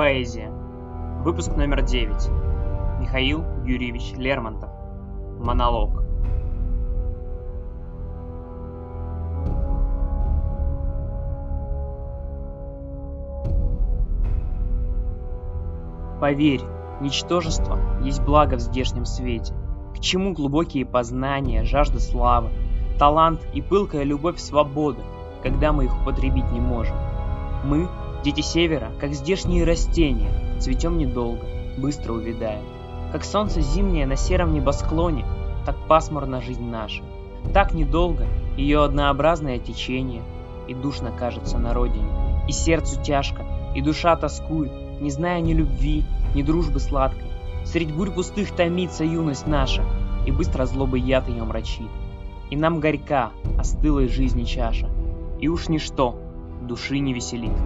Поэзия. Выпуск номер 9. Михаил Юрьевич Лермонтов. Монолог. Поверь, ничтожество есть благо в здешнем свете. К чему глубокие познания, жажда славы, талант и пылкая любовь свободы, когда мы их употребить не можем? Мы, дети севера, как здешние растения, цветем недолго, быстро увядаем. Как солнце зимнее на сером небосклоне, так пасмурна жизнь наша. Так недолго ее однообразное течение, и душно кажется на родине, и сердцу тяжко, и душа тоскует, не зная ни любви, ни дружбы сладкой. Средь бурь пустых томится юность наша, и быстро злобы яд ее мрачит. И нам горька, остылой жизни чаша, и уж ничто души не веселит.